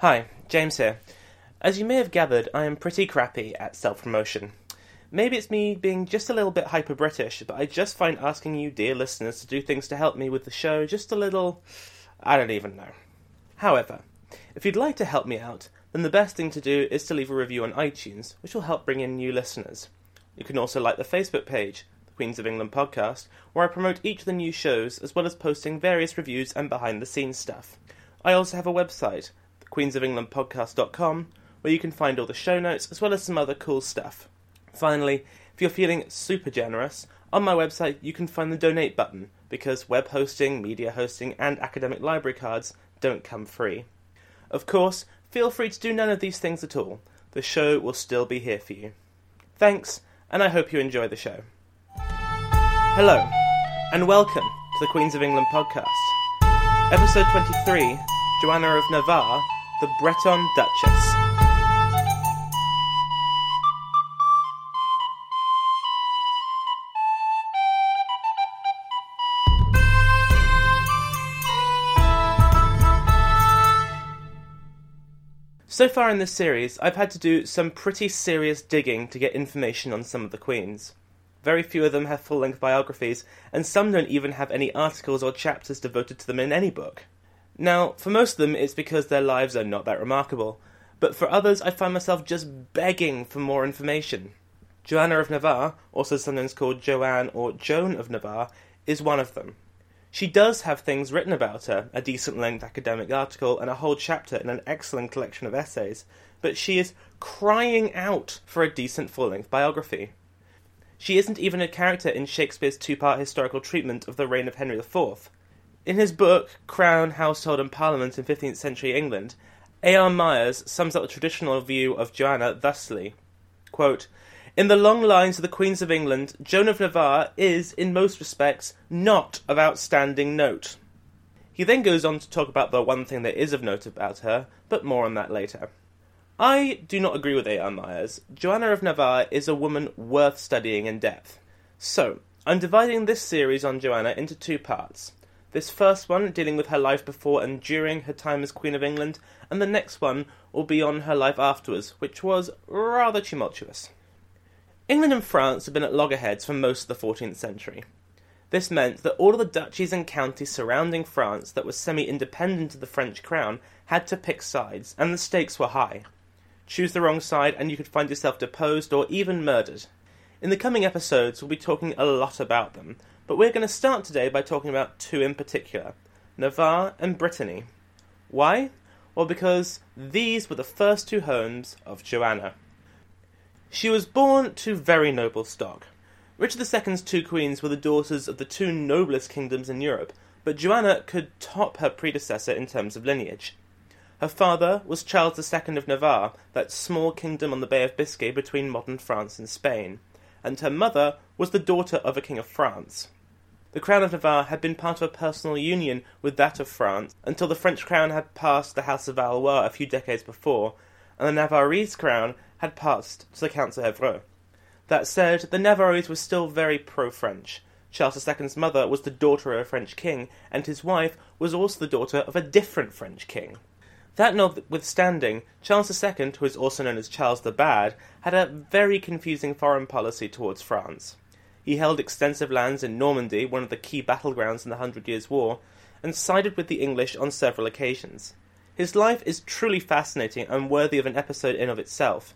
Hi, James here. As you may have gathered, I am pretty crappy at self promotion. Maybe it's me being just a little bit hyper British, but I just find asking you, dear listeners, to do things to help me with the show just a little. I don't even know. However, if you'd like to help me out, then the best thing to do is to leave a review on iTunes, which will help bring in new listeners. You can also like the Facebook page, the Queens of England podcast, where I promote each of the new shows as well as posting various reviews and behind the scenes stuff. I also have a website, thequeensofenglandpodcast.com, where you can find all the show notes as well as some other cool stuff. Finally, if you're feeling super generous, on my website you can find the donate button because web hosting, media hosting, and academic library cards don't come free. Of course, feel free to do none of these things at all. The show will still be here for you. Thanks, and I hope you enjoy the show. Hello, and welcome to the Queens of England podcast. Episode 23 Joanna of Navarre, the Breton Duchess. So far in this series, I've had to do some pretty serious digging to get information on some of the queens. Very few of them have full length biographies, and some don't even have any articles or chapters devoted to them in any book. Now, for most of them, it's because their lives are not that remarkable, but for others, I find myself just begging for more information. Joanna of Navarre, also sometimes called Joanne or Joan of Navarre, is one of them. She does have things written about her, a decent length academic article, and a whole chapter in an excellent collection of essays, but she is crying out for a decent full length biography. She isn't even a character in Shakespeare's two part historical treatment of the reign of Henry IV. In his book, Crown, Household, and Parliament in 15th Century England, A.R. Myers sums up the traditional view of Joanna thusly quote, in the long lines of the Queens of England, Joan of Navarre is, in most respects, not of outstanding note. He then goes on to talk about the one thing that is of note about her, but more on that later. I do not agree with A.R. Myers. Joanna of Navarre is a woman worth studying in depth. So, I'm dividing this series on Joanna into two parts. This first one dealing with her life before and during her time as Queen of England, and the next one will be on her life afterwards, which was rather tumultuous. England and France had been at loggerheads for most of the 14th century. This meant that all of the duchies and counties surrounding France that were semi independent of the French crown had to pick sides, and the stakes were high. Choose the wrong side, and you could find yourself deposed or even murdered. In the coming episodes, we'll be talking a lot about them, but we're going to start today by talking about two in particular Navarre and Brittany. Why? Well, because these were the first two homes of Joanna. She was born to very noble stock. Richard II's two queens were the daughters of the two noblest kingdoms in Europe, but Joanna could top her predecessor in terms of lineage. Her father was Charles II of Navarre, that small kingdom on the Bay of Biscay between modern France and Spain, and her mother was the daughter of a king of France. The crown of Navarre had been part of a personal union with that of France until the French crown had passed the House of Valois a few decades before, and the Navarrese crown had passed to the Counts of Evreux. That said, the Navarrese were still very pro French. Charles II's mother was the daughter of a French king, and his wife was also the daughter of a different French king. That notwithstanding, Charles II, who is also known as Charles the Bad, had a very confusing foreign policy towards France. He held extensive lands in Normandy, one of the key battlegrounds in the Hundred Years' War, and sided with the English on several occasions. His life is truly fascinating and worthy of an episode in of itself.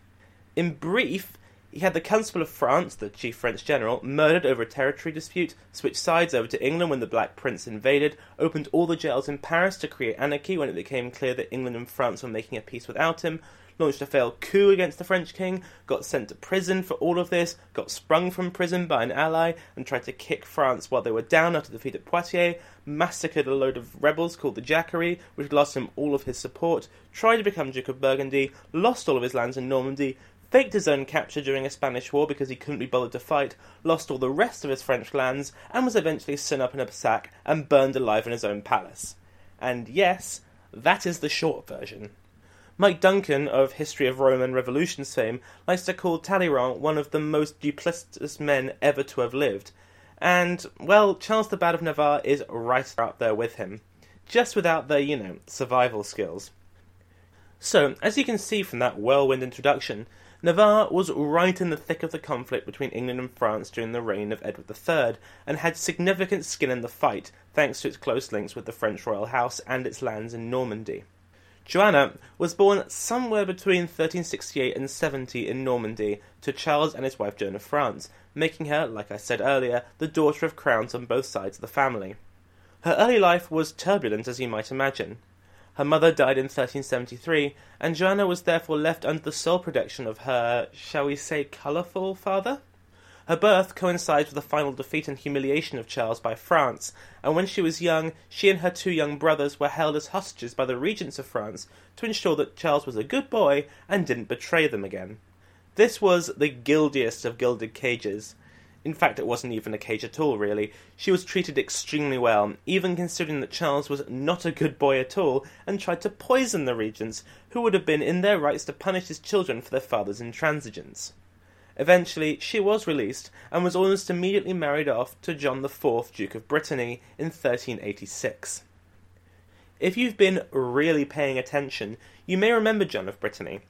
In brief, he had the Constable of France, the chief French general, murdered over a territory dispute, switched sides over to England when the Black Prince invaded, opened all the jails in Paris to create anarchy when it became clear that England and France were making a peace without him, launched a failed coup against the French king, got sent to prison for all of this, got sprung from prison by an ally, and tried to kick France while they were down after the defeat at Poitiers, massacred a load of rebels called the Jacquerie, which lost him all of his support, tried to become Duke of Burgundy, lost all of his lands in Normandy, faked his own capture during a Spanish war because he couldn't be bothered to fight, lost all the rest of his French lands, and was eventually sewn up in a sack and burned alive in his own palace. And yes, that is the short version. Mike Duncan of History of Rome and Revolution fame likes to call Talleyrand one of the most duplicitous men ever to have lived. And, well, Charles the Bad of Navarre is right up there with him. Just without the, you know, survival skills. So, as you can see from that whirlwind introduction, Navarre was right in the thick of the conflict between England and France during the reign of Edward III, and had significant skin in the fight thanks to its close links with the French royal house and its lands in Normandy. Joanna was born somewhere between 1368 and 70 in Normandy to Charles and his wife Joan of France, making her, like I said earlier, the daughter of crowns on both sides of the family. Her early life was turbulent, as you might imagine. Her mother died in 1373, and Joanna was therefore left under the sole protection of her, shall we say, colourful father? Her birth coincides with the final defeat and humiliation of Charles by France, and when she was young, she and her two young brothers were held as hostages by the regents of France to ensure that Charles was a good boy and didn't betray them again. This was the gildiest of gilded cages, in fact, it wasn't even a cage at all, really. She was treated extremely well, even considering that Charles was not a good boy at all and tried to poison the regents, who would have been in their rights to punish his children for their father's intransigence. Eventually, she was released and was almost immediately married off to John IV, Duke of Brittany, in 1386. If you've been really paying attention, you may remember John of Brittany.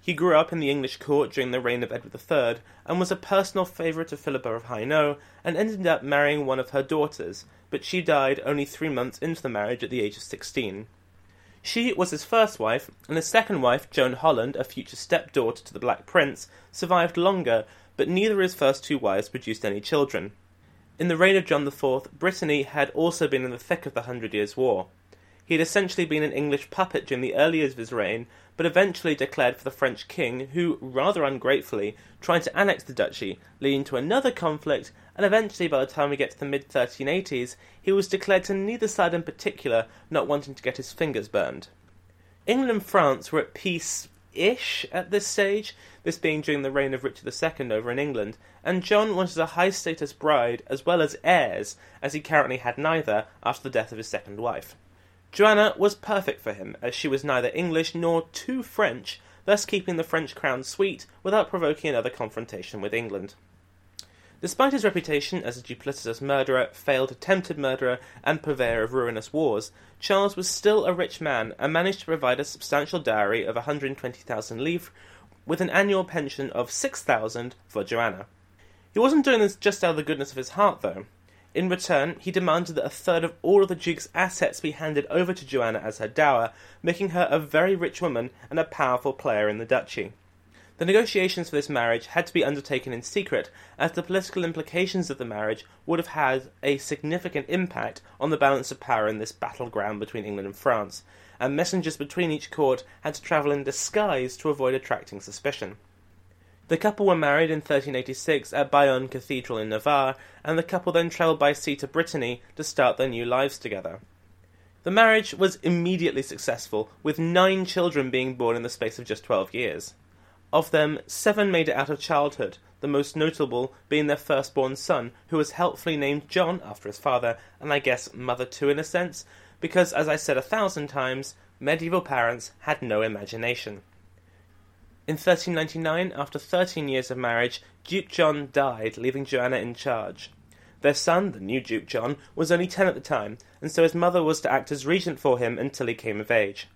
He grew up in the English court during the reign of Edward III, and was a personal favourite of Philippa of Hainault, and ended up marrying one of her daughters, but she died only three months into the marriage at the age of sixteen. She was his first wife, and his second wife, Joan Holland, a future stepdaughter to the Black Prince, survived longer, but neither of his first two wives produced any children. In the reign of John IV, Brittany had also been in the thick of the Hundred Years' War. He had essentially been an English puppet during the early years of his reign, but eventually declared for the French king, who, rather ungratefully, tried to annex the duchy, leading to another conflict, and eventually, by the time we get to the mid 1380s, he was declared to neither side in particular, not wanting to get his fingers burned. England and France were at peace ish at this stage, this being during the reign of Richard II over in England, and John wanted a high status bride as well as heirs, as he currently had neither after the death of his second wife. Joanna was perfect for him, as she was neither English nor too French, thus keeping the French crown sweet without provoking another confrontation with England. Despite his reputation as a duplicitous murderer, failed attempted murderer, and purveyor of ruinous wars, Charles was still a rich man and managed to provide a substantial dowry of 120,000 livres, with an annual pension of 6,000 for Joanna. He wasn't doing this just out of the goodness of his heart, though. In return, he demanded that a third of all of the Duke's assets be handed over to Joanna as her dower, making her a very rich woman and a powerful player in the duchy. The negotiations for this marriage had to be undertaken in secret, as the political implications of the marriage would have had a significant impact on the balance of power in this battleground between England and France, and messengers between each court had to travel in disguise to avoid attracting suspicion. The couple were married in 1386 at Bayonne Cathedral in Navarre, and the couple then travelled by sea to Brittany to start their new lives together. The marriage was immediately successful, with nine children being born in the space of just 12 years. Of them, seven made it out of childhood, the most notable being their firstborn son, who was helpfully named John after his father, and I guess mother too in a sense, because, as I said a thousand times, medieval parents had no imagination. In 1399, after 13 years of marriage, Duke John died, leaving Joanna in charge. Their son, the new Duke John, was only 10 at the time, and so his mother was to act as regent for him until he came of age.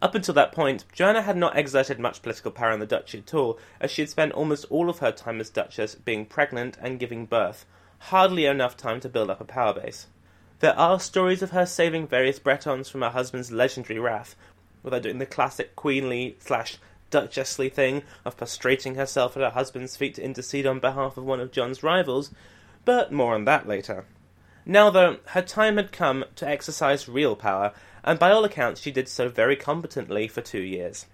Up until that point, Joanna had not exerted much political power in the duchy at all, as she had spent almost all of her time as duchess being pregnant and giving birth, hardly enough time to build up a power base. There are stories of her saving various Bretons from her husband's legendary wrath, without doing the classic queenly slash duchessly thing of prostrating herself at her husband's feet to intercede on behalf of one of John's rivals, but more on that later. Now, though, her time had come to exercise real power, and by all accounts she did so very competently for two years.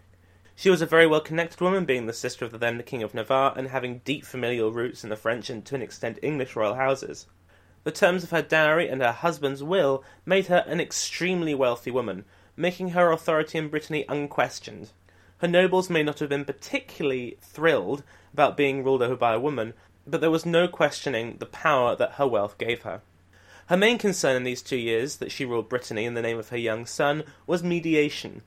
She was a very well connected woman, being the sister of the then King of Navarre and having deep familial roots in the French and to an extent English royal houses. The terms of her dowry and her husband's will made her an extremely wealthy woman, making her authority in Brittany unquestioned. Her nobles may not have been particularly thrilled about being ruled over by a woman, but there was no questioning the power that her wealth gave her. Her main concern in these two years that she ruled Brittany in the name of her young son was mediation.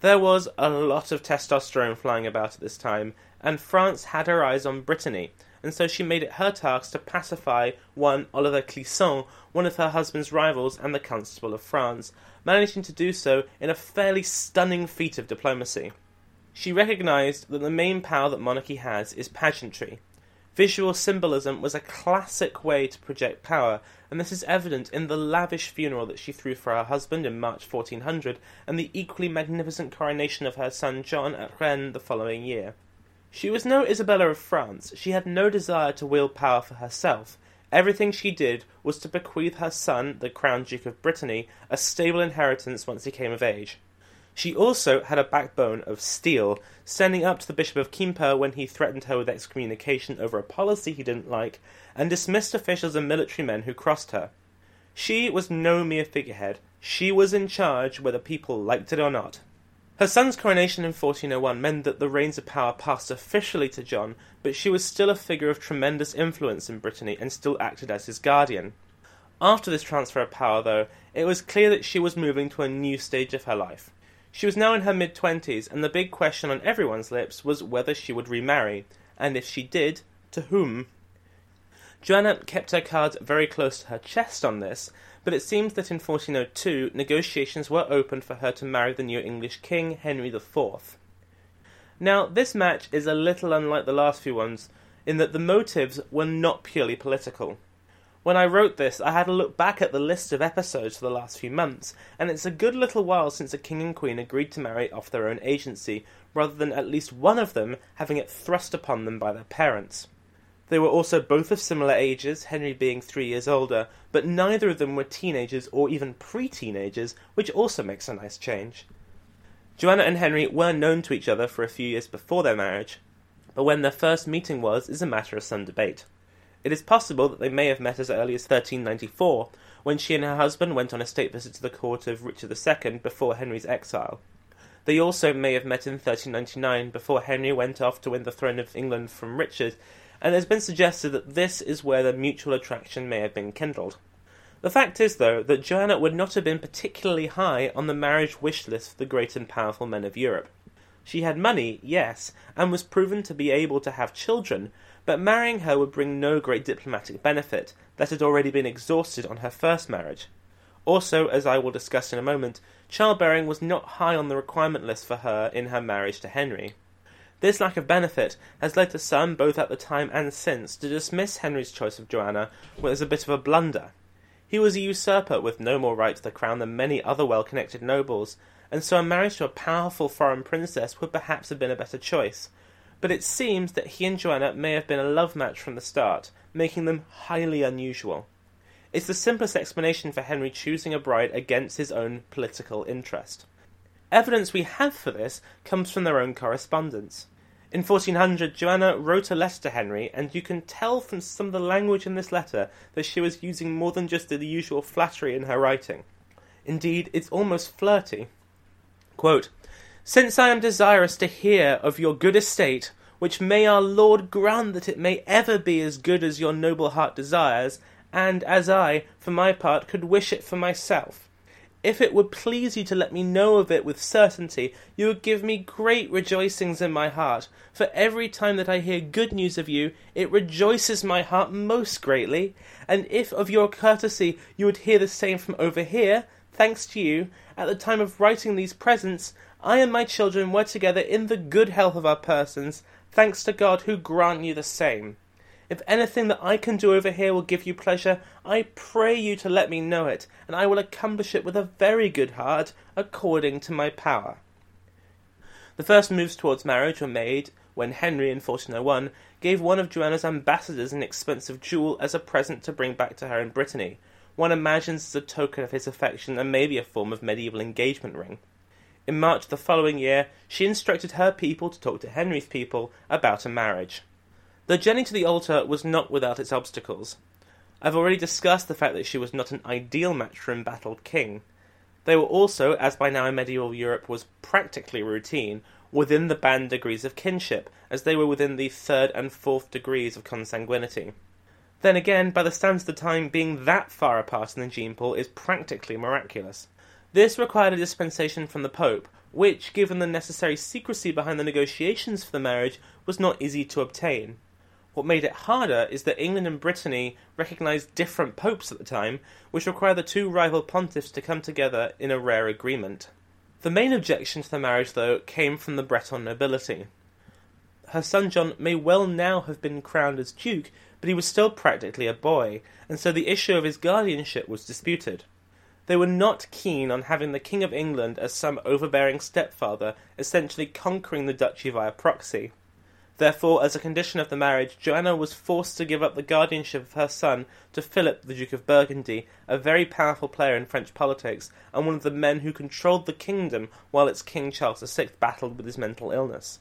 There was a lot of testosterone flying about at this time, and France had her eyes on Brittany, and so she made it her task to pacify one Oliver Clisson, one of her husband's rivals and the Constable of France, managing to do so in a fairly stunning feat of diplomacy. She recognised that the main power that monarchy has is pageantry, Visual symbolism was a classic way to project power, and this is evident in the lavish funeral that she threw for her husband in March 1400 and the equally magnificent coronation of her son John at Rennes the following year. She was no Isabella of France. She had no desire to wield power for herself. Everything she did was to bequeath her son, the Crown Duke of Brittany, a stable inheritance once he came of age. She also had a backbone of steel, standing up to the Bishop of Quimper when he threatened her with excommunication over a policy he didn't like, and dismissed officials and military men who crossed her. She was no mere figurehead. She was in charge whether people liked it or not. Her son's coronation in 1401 meant that the reins of power passed officially to John, but she was still a figure of tremendous influence in Brittany and still acted as his guardian. After this transfer of power, though, it was clear that she was moving to a new stage of her life. She was now in her mid twenties, and the big question on everyone's lips was whether she would remarry, and if she did, to whom. Joanna kept her cards very close to her chest on this, but it seems that in 1402 negotiations were opened for her to marry the new English king, Henry IV. Now, this match is a little unlike the last few ones, in that the motives were not purely political. When I wrote this, I had a look back at the list of episodes for the last few months, and it's a good little while since a king and queen agreed to marry off their own agency, rather than at least one of them having it thrust upon them by their parents. They were also both of similar ages, Henry being three years older, but neither of them were teenagers or even pre teenagers, which also makes a nice change. Joanna and Henry were known to each other for a few years before their marriage, but when their first meeting was is a matter of some debate. It is possible that they may have met as early as 1394, when she and her husband went on a state visit to the court of Richard II before Henry's exile. They also may have met in 1399 before Henry went off to win the throne of England from Richard, and it has been suggested that this is where the mutual attraction may have been kindled. The fact is, though, that Joanna would not have been particularly high on the marriage wish list of the great and powerful men of Europe. She had money, yes, and was proven to be able to have children, but marrying her would bring no great diplomatic benefit that had already been exhausted on her first marriage. Also, as I will discuss in a moment, childbearing was not high on the requirement list for her in her marriage to Henry. This lack of benefit has led to some, both at the time and since, to dismiss Henry's choice of Joanna as a bit of a blunder. He was a usurper with no more right to the crown than many other well connected nobles, and so a marriage to a powerful foreign princess would perhaps have been a better choice, but it seems that he and Joanna may have been a love match from the start, making them highly unusual. It's the simplest explanation for Henry choosing a bride against his own political interest. Evidence we have for this comes from their own correspondence. In 1400, Joanna wrote a letter to Henry, and you can tell from some of the language in this letter that she was using more than just the usual flattery in her writing. Indeed, it's almost flirty. Quote, since I am desirous to hear of your good estate, which may our Lord grant that it may ever be as good as your noble heart desires, and as I, for my part, could wish it for myself. If it would please you to let me know of it with certainty, you would give me great rejoicings in my heart, for every time that I hear good news of you, it rejoices my heart most greatly, and if of your courtesy you would hear the same from over here, thanks to you, at the time of writing these presents, I and my children were together in the good health of our persons, thanks to God who grant you the same. If anything that I can do over here will give you pleasure, I pray you to let me know it, and I will accomplish it with a very good heart, according to my power. The first moves towards marriage were made when Henry, in 1401, gave one of Joanna's ambassadors an expensive jewel as a present to bring back to her in Brittany. One imagines as a token of his affection and maybe a form of medieval engagement ring. In March of the following year, she instructed her people to talk to Henry's people about a marriage. The journey to the altar was not without its obstacles. I've already discussed the fact that she was not an ideal match for embattled king. They were also, as by now in medieval Europe was practically routine, within the band degrees of kinship, as they were within the third and fourth degrees of consanguinity. Then again, by the standards of the time, being that far apart in the gene pool is practically miraculous. This required a dispensation from the Pope, which, given the necessary secrecy behind the negotiations for the marriage, was not easy to obtain. What made it harder is that England and Brittany recognised different popes at the time, which required the two rival pontiffs to come together in a rare agreement. The main objection to the marriage, though, came from the Breton nobility. Her son John may well now have been crowned as Duke, but he was still practically a boy, and so the issue of his guardianship was disputed. They were not keen on having the King of England as some overbearing stepfather, essentially conquering the duchy via proxy. Therefore, as a condition of the marriage, Joanna was forced to give up the guardianship of her son to Philip, the Duke of Burgundy, a very powerful player in French politics, and one of the men who controlled the kingdom while its King Charles VI battled with his mental illness.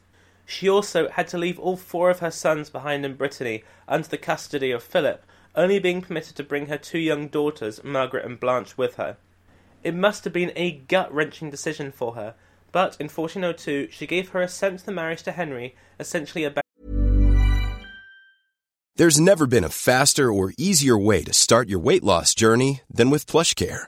She also had to leave all four of her sons behind in Brittany under the custody of Philip, only being permitted to bring her two young daughters, Margaret and Blanche, with her. It must have been a gut wrenching decision for her, but in 1402 she gave her assent to the marriage to Henry, essentially a There's never been a faster or easier way to start your weight loss journey than with PlushCare.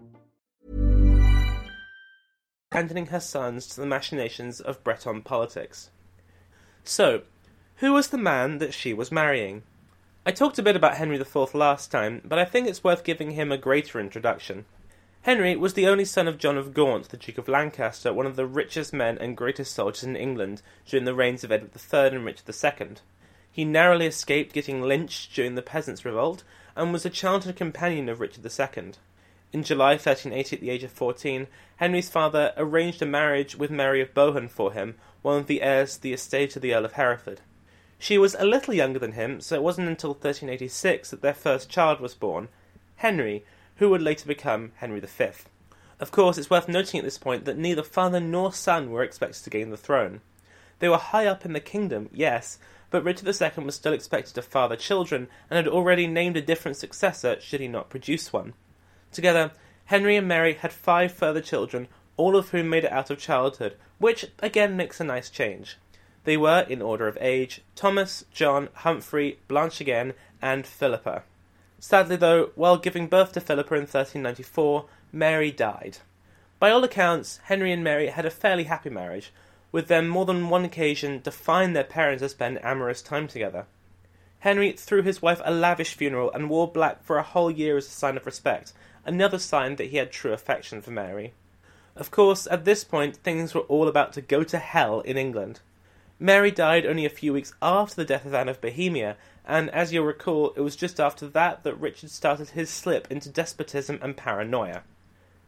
Abandoning her sons to the machinations of Breton politics. So, who was the man that she was marrying? I talked a bit about Henry IV last time, but I think it's worth giving him a greater introduction. Henry was the only son of John of Gaunt, the Duke of Lancaster, one of the richest men and greatest soldiers in England during the reigns of Edward III and Richard II. He narrowly escaped getting lynched during the Peasants' Revolt, and was a childhood companion of Richard II. In July 1380, at the age of 14, Henry's father arranged a marriage with Mary of Bohun for him, one of the heirs to the estate of the Earl of Hereford. She was a little younger than him, so it wasn't until 1386 that their first child was born, Henry, who would later become Henry V. Of course, it's worth noting at this point that neither father nor son were expected to gain the throne. They were high up in the kingdom, yes, but Richard II was still expected to father children and had already named a different successor should he not produce one. Together, Henry and Mary had five further children, all of whom made it out of childhood, which again makes a nice change. They were, in order of age, Thomas, John, Humphrey, Blanche again, and Philippa. Sadly, though, while giving birth to Philippa in 1394, Mary died. By all accounts, Henry and Mary had a fairly happy marriage, with them more than one occasion defying their parents to spend amorous time together. Henry threw his wife a lavish funeral and wore black for a whole year as a sign of respect, another sign that he had true affection for Mary. Of course, at this point, things were all about to go to hell in England. Mary died only a few weeks after the death of Anne of Bohemia, and as you'll recall, it was just after that that Richard started his slip into despotism and paranoia.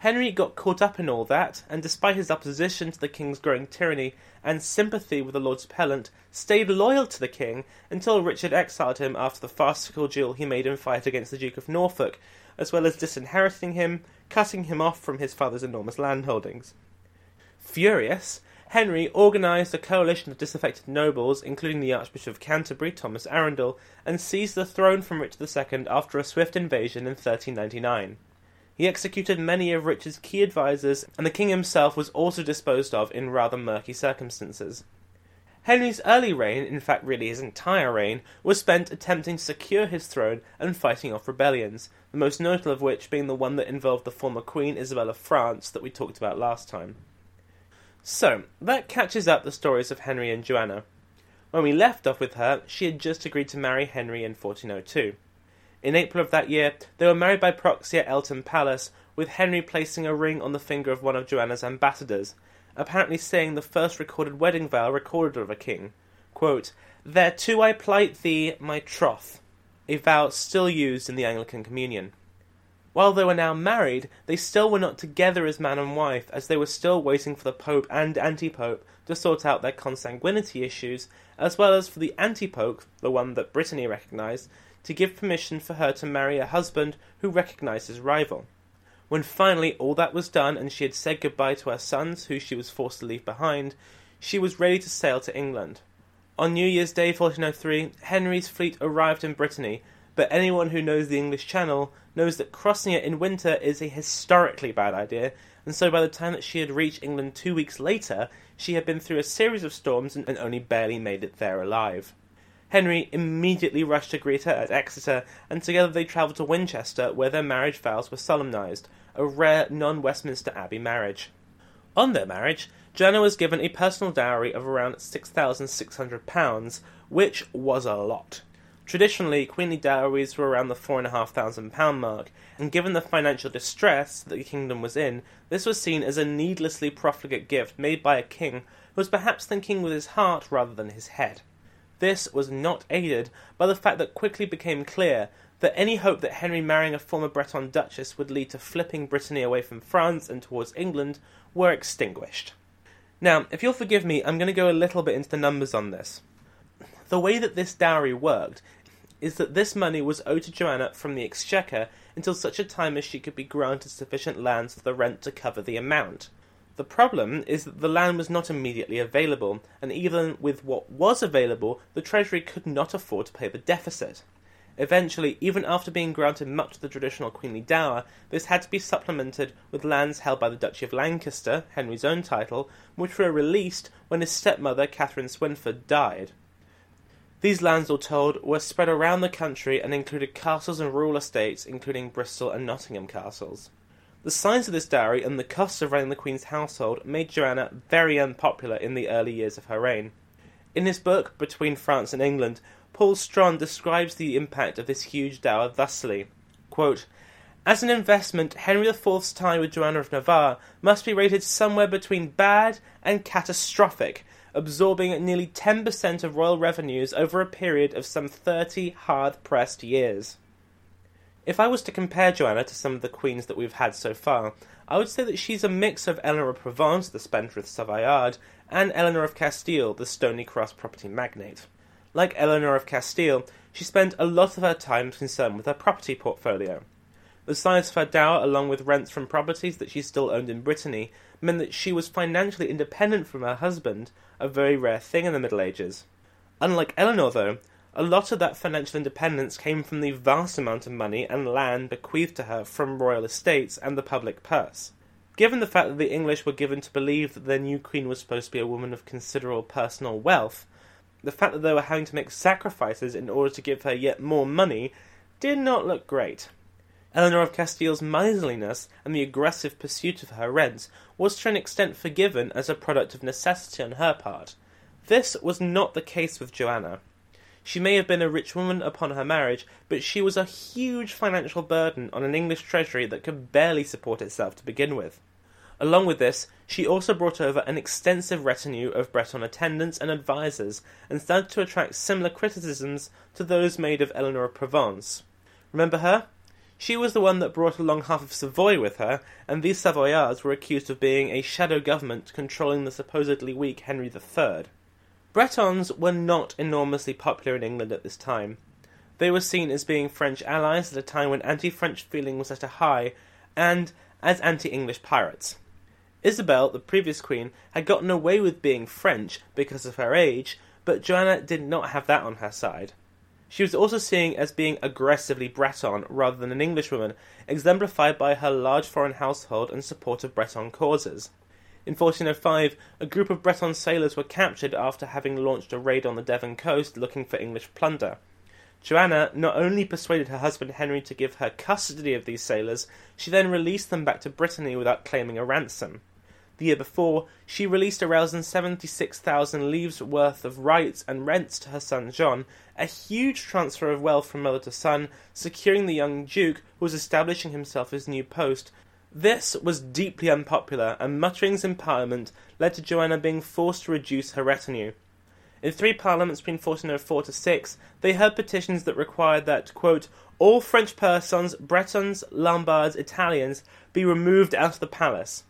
Henry got caught up in all that, and despite his opposition to the king's growing tyranny and sympathy with the Lords Appellant, stayed loyal to the king until Richard exiled him after the farcical duel he made him fight against the Duke of Norfolk, as well as disinheriting him, cutting him off from his father's enormous landholdings. Furious, Henry organised a coalition of disaffected nobles, including the Archbishop of Canterbury, Thomas Arundel, and seized the throne from Richard II after a swift invasion in 1399. He executed many of Richard's key advisers, and the king himself was also disposed of in rather murky circumstances. Henry's early reign, in fact, really his entire reign, was spent attempting to secure his throne and fighting off rebellions, the most notable of which being the one that involved the former Queen Isabel of France that we talked about last time. So, that catches up the stories of Henry and Joanna. When we left off with her, she had just agreed to marry Henry in 1402. In April of that year, they were married by proxy at Eltham Palace, with Henry placing a ring on the finger of one of Joanna's ambassadors, apparently saying the first recorded wedding vow recorded of a king. Quote, Thereto I plight thee my troth, a vow still used in the Anglican Communion. While they were now married, they still were not together as man and wife, as they were still waiting for the Pope and anti Pope to sort out their consanguinity issues, as well as for the anti Pope, the one that Brittany recognised, to give permission for her to marry a husband who recognized his rival. When finally all that was done and she had said goodbye to her sons, who she was forced to leave behind, she was ready to sail to England. On New Year's Day 1403, Henry's fleet arrived in Brittany, but anyone who knows the English Channel knows that crossing it in winter is a historically bad idea, and so by the time that she had reached England two weeks later, she had been through a series of storms and only barely made it there alive. Henry immediately rushed to greet her at Exeter, and together they travelled to Winchester, where their marriage vows were solemnised, a rare non Westminster Abbey marriage. On their marriage, Joanna was given a personal dowry of around £6,600, which was a lot. Traditionally, queenly dowries were around the £4,500 mark, and given the financial distress that the kingdom was in, this was seen as a needlessly profligate gift made by a king who was perhaps thinking with his heart rather than his head. This was not aided by the fact that quickly became clear that any hope that Henry marrying a former Breton duchess would lead to flipping Brittany away from France and towards England were extinguished. Now, if you'll forgive me, I'm going to go a little bit into the numbers on this. The way that this dowry worked is that this money was owed to Joanna from the exchequer until such a time as she could be granted sufficient lands for the rent to cover the amount. The problem is that the land was not immediately available, and even with what was available, the Treasury could not afford to pay the deficit. Eventually, even after being granted much of the traditional queenly dower, this had to be supplemented with lands held by the Duchy of Lancaster, Henry's own title, which were released when his stepmother, Catherine Swynford, died. These lands, all told, were spread around the country and included castles and rural estates, including Bristol and Nottingham castles. The size of this dowry and the costs of running the Queen's household made Joanna very unpopular in the early years of her reign. In his book, Between France and England, Paul Strachan describes the impact of this huge dower thusly quote, As an investment, Henry IV's tie with Joanna of Navarre must be rated somewhere between bad and catastrophic, absorbing nearly 10% of royal revenues over a period of some 30 hard pressed years. If I was to compare Joanna to some of the queens that we've had so far, I would say that she's a mix of Eleanor of Provence, the spendthrift Savoyard, and Eleanor of Castile, the Stony Cross property magnate. Like Eleanor of Castile, she spent a lot of her time concerned with her property portfolio. The size of her dower, along with rents from properties that she still owned in Brittany, meant that she was financially independent from her husband, a very rare thing in the Middle Ages. Unlike Eleanor, though, a lot of that financial independence came from the vast amount of money and land bequeathed to her from royal estates and the public purse. Given the fact that the English were given to believe that their new queen was supposed to be a woman of considerable personal wealth, the fact that they were having to make sacrifices in order to give her yet more money did not look great. Eleanor of Castile's miserliness and the aggressive pursuit of her rents was to an extent forgiven as a product of necessity on her part. This was not the case with Joanna. She may have been a rich woman upon her marriage, but she was a huge financial burden on an English treasury that could barely support itself to begin with. Along with this, she also brought over an extensive retinue of Breton attendants and advisers, and started to attract similar criticisms to those made of Eleanor of Provence. Remember her? She was the one that brought along half of Savoy with her, and these Savoyards were accused of being a shadow government controlling the supposedly weak Henry III. Bretons were not enormously popular in England at this time. They were seen as being French allies at a time when anti French feeling was at a high, and as anti English pirates. Isabel, the previous queen, had gotten away with being French because of her age, but Joanna did not have that on her side. She was also seen as being aggressively Breton rather than an Englishwoman, exemplified by her large foreign household and support of Breton causes. In 1405, a group of Breton sailors were captured after having launched a raid on the Devon coast looking for English plunder. Joanna not only persuaded her husband Henry to give her custody of these sailors, she then released them back to Brittany without claiming a ransom. The year before, she released a rousing 76,000 livres worth of rights and rents to her son John, a huge transfer of wealth from mother to son, securing the young Duke, who was establishing himself his new post, this was deeply unpopular, and mutterings in Parliament led to Joanna being forced to reduce her retinue. In three parliaments between 1404 to 6, they heard petitions that required that, quote, all French persons, Bretons, Lombards, Italians, be removed out of the palace.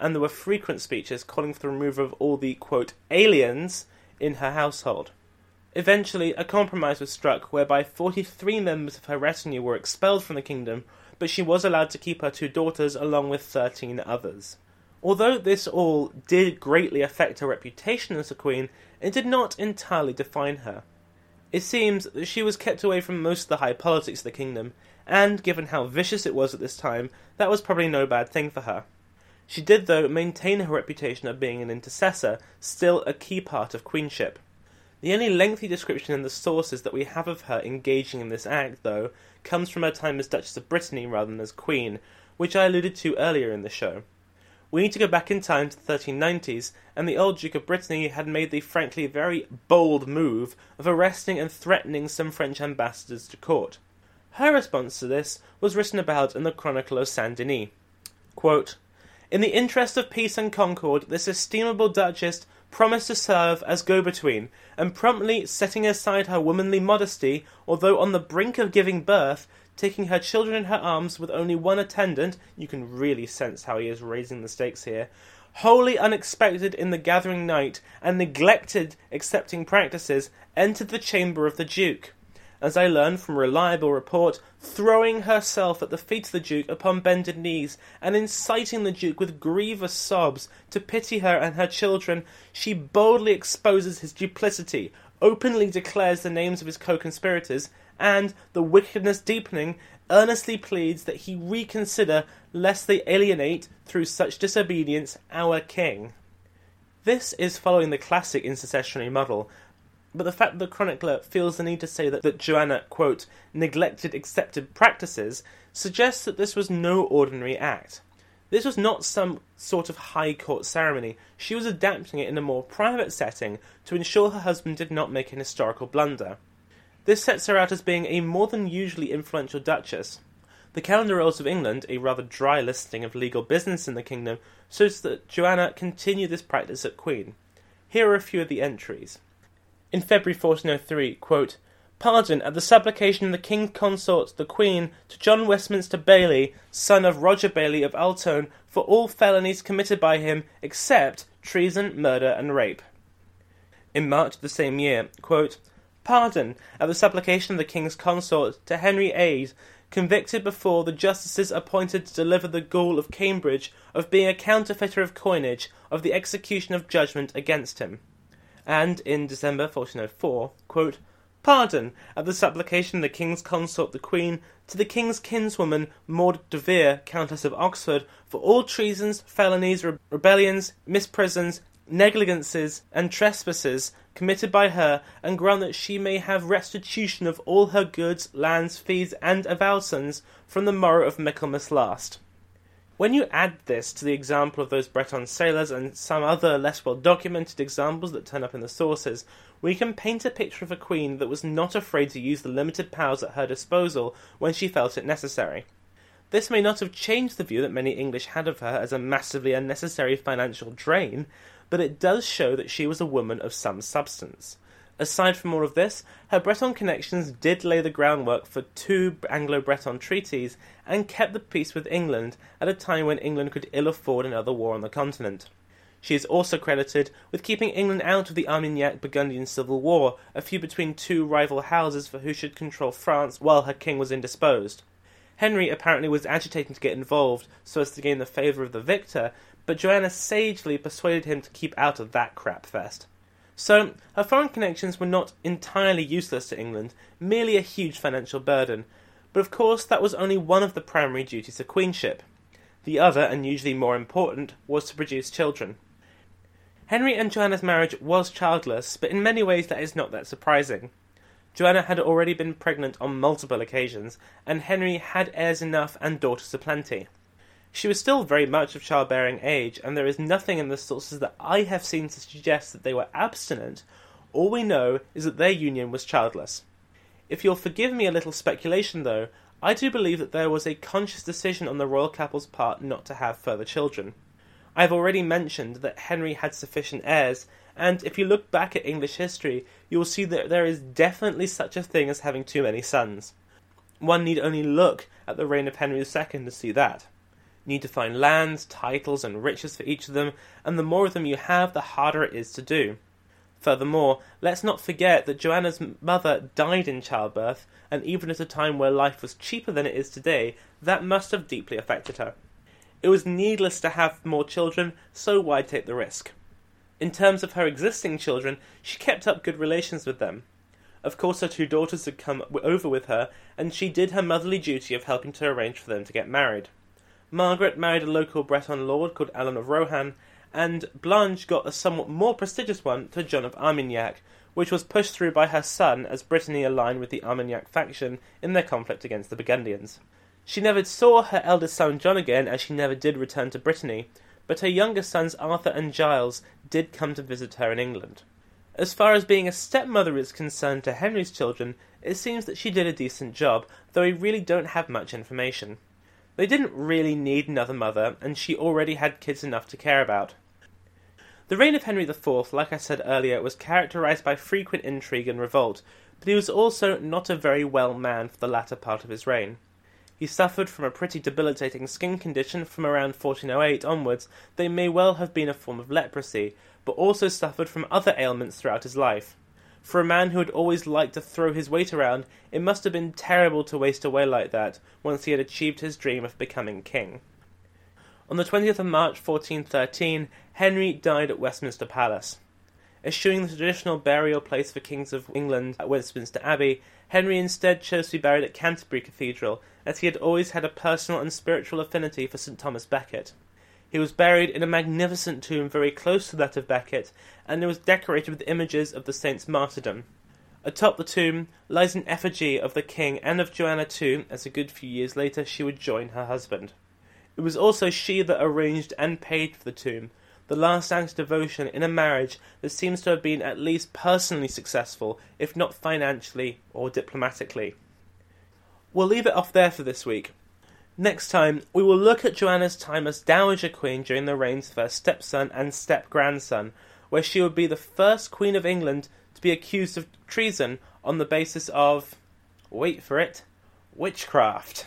And there were frequent speeches calling for the removal of all the, quote, aliens in her household. Eventually, a compromise was struck whereby 43 members of her retinue were expelled from the kingdom, but she was allowed to keep her two daughters along with 13 others. Although this all did greatly affect her reputation as a queen, it did not entirely define her. It seems that she was kept away from most of the high politics of the kingdom, and given how vicious it was at this time, that was probably no bad thing for her. She did, though, maintain her reputation of being an intercessor, still a key part of queenship. The only lengthy description in the sources that we have of her engaging in this act, though, comes from her time as Duchess of Brittany rather than as Queen, which I alluded to earlier in the show. We need to go back in time to the 1390s, and the old Duke of Brittany had made the frankly very bold move of arresting and threatening some French ambassadors to court. Her response to this was written about in the Chronicle of Saint Denis. Quote, in the interest of peace and concord, this estimable Duchess promised to serve as go between, and promptly setting aside her womanly modesty, although on the brink of giving birth, taking her children in her arms with only one attendant, you can really sense how he is raising the stakes here, wholly unexpected in the gathering night, and neglected accepting practices, entered the chamber of the Duke as I learn from reliable report, throwing herself at the feet of the Duke upon bended knees, and inciting the Duke with grievous sobs to pity her and her children, she boldly exposes his duplicity, openly declares the names of his co conspirators, and, the wickedness deepening, earnestly pleads that he reconsider lest they alienate, through such disobedience, our king. This is following the classic intercessionary model, but the fact that the chronicler feels the need to say that, that Joanna, quote, neglected accepted practices suggests that this was no ordinary act. This was not some sort of high court ceremony. She was adapting it in a more private setting to ensure her husband did not make an historical blunder. This sets her out as being a more than usually influential duchess. The Calendar Rolls of England, a rather dry listing of legal business in the kingdom, shows that Joanna continued this practice at Queen. Here are a few of the entries in February 1403, quote, Pardon at the supplication of the King Consort, the Queen, to John Westminster Bailey, son of Roger Bailey of Altone, for all felonies committed by him, except treason, murder, and rape. In March of the same year, quote, Pardon at the supplication of the King's Consort to Henry Ade, convicted before the justices appointed to deliver the Ghoul of Cambridge of being a counterfeiter of coinage of the execution of judgment against him and in December 1404, quote, Pardon, at the supplication of the King's consort the Queen, to the King's kinswoman Maud de Vere, Countess of Oxford, for all treasons, felonies, re- rebellions, misprisions, negligences, and trespasses committed by her, and grant that she may have restitution of all her goods, lands, fees, and advowsons from the morrow of Michaelmas last. When you add this to the example of those Breton sailors and some other less well documented examples that turn up in the sources, we can paint a picture of a queen that was not afraid to use the limited powers at her disposal when she felt it necessary. This may not have changed the view that many English had of her as a massively unnecessary financial drain, but it does show that she was a woman of some substance. Aside from all of this, her Breton connections did lay the groundwork for two Anglo Breton treaties and kept the peace with England at a time when England could ill afford another war on the continent. She is also credited with keeping England out of the Armagnac Burgundian Civil War, a feud between two rival houses for who should control France while her king was indisposed. Henry apparently was agitating to get involved so as to gain the favour of the victor, but Joanna sagely persuaded him to keep out of that crap fest. So, her foreign connections were not entirely useless to England, merely a huge financial burden. But of course, that was only one of the primary duties of queenship. The other, and usually more important, was to produce children. Henry and Joanna's marriage was childless, but in many ways that is not that surprising. Joanna had already been pregnant on multiple occasions, and Henry had heirs enough and daughters aplenty. She was still very much of childbearing age, and there is nothing in the sources that I have seen to suggest that they were abstinent. All we know is that their union was childless. If you'll forgive me a little speculation, though, I do believe that there was a conscious decision on the royal couple's part not to have further children. I have already mentioned that Henry had sufficient heirs, and if you look back at English history, you will see that there is definitely such a thing as having too many sons. One need only look at the reign of Henry II to see that. You need to find lands, titles, and riches for each of them, and the more of them you have, the harder it is to do. Furthermore, let's not forget that Joanna's mother died in childbirth, and even at a time where life was cheaper than it is today, that must have deeply affected her. It was needless to have more children, so why take the risk? In terms of her existing children, she kept up good relations with them. Of course, her two daughters had come over with her, and she did her motherly duty of helping to arrange for them to get married. Margaret married a local Breton lord called Alan of Rohan, and Blanche got a somewhat more prestigious one to John of Armagnac, which was pushed through by her son as Brittany aligned with the Armagnac faction in their conflict against the Burgundians. She never saw her eldest son John again, as she never did return to Brittany, but her younger sons Arthur and Giles did come to visit her in England. As far as being a stepmother is concerned to Henry's children, it seems that she did a decent job, though we really don't have much information. They didn't really need another mother, and she already had kids enough to care about. The reign of Henry IV, like I said earlier, was characterized by frequent intrigue and revolt, but he was also not a very well man for the latter part of his reign. He suffered from a pretty debilitating skin condition from around 1408 onwards that may well have been a form of leprosy, but also suffered from other ailments throughout his life. For a man who had always liked to throw his weight around, it must have been terrible to waste away like that once he had achieved his dream of becoming king. On the 20th of March 1413, Henry died at Westminster Palace. Eschewing the traditional burial place for kings of England at Westminster Abbey, Henry instead chose to be buried at Canterbury Cathedral, as he had always had a personal and spiritual affinity for St Thomas Becket. He was buried in a magnificent tomb very close to that of Becket, and it was decorated with images of the saint's martyrdom. Atop the tomb lies an effigy of the king and of Joanna too, as a good few years later she would join her husband. It was also she that arranged and paid for the tomb, the last act of devotion in a marriage that seems to have been at least personally successful, if not financially or diplomatically. We'll leave it off there for this week. Next time, we will look at Joanna's time as Dowager Queen during the reigns of her stepson and step grandson, where she would be the first Queen of England to be accused of treason on the basis of, wait for it, witchcraft.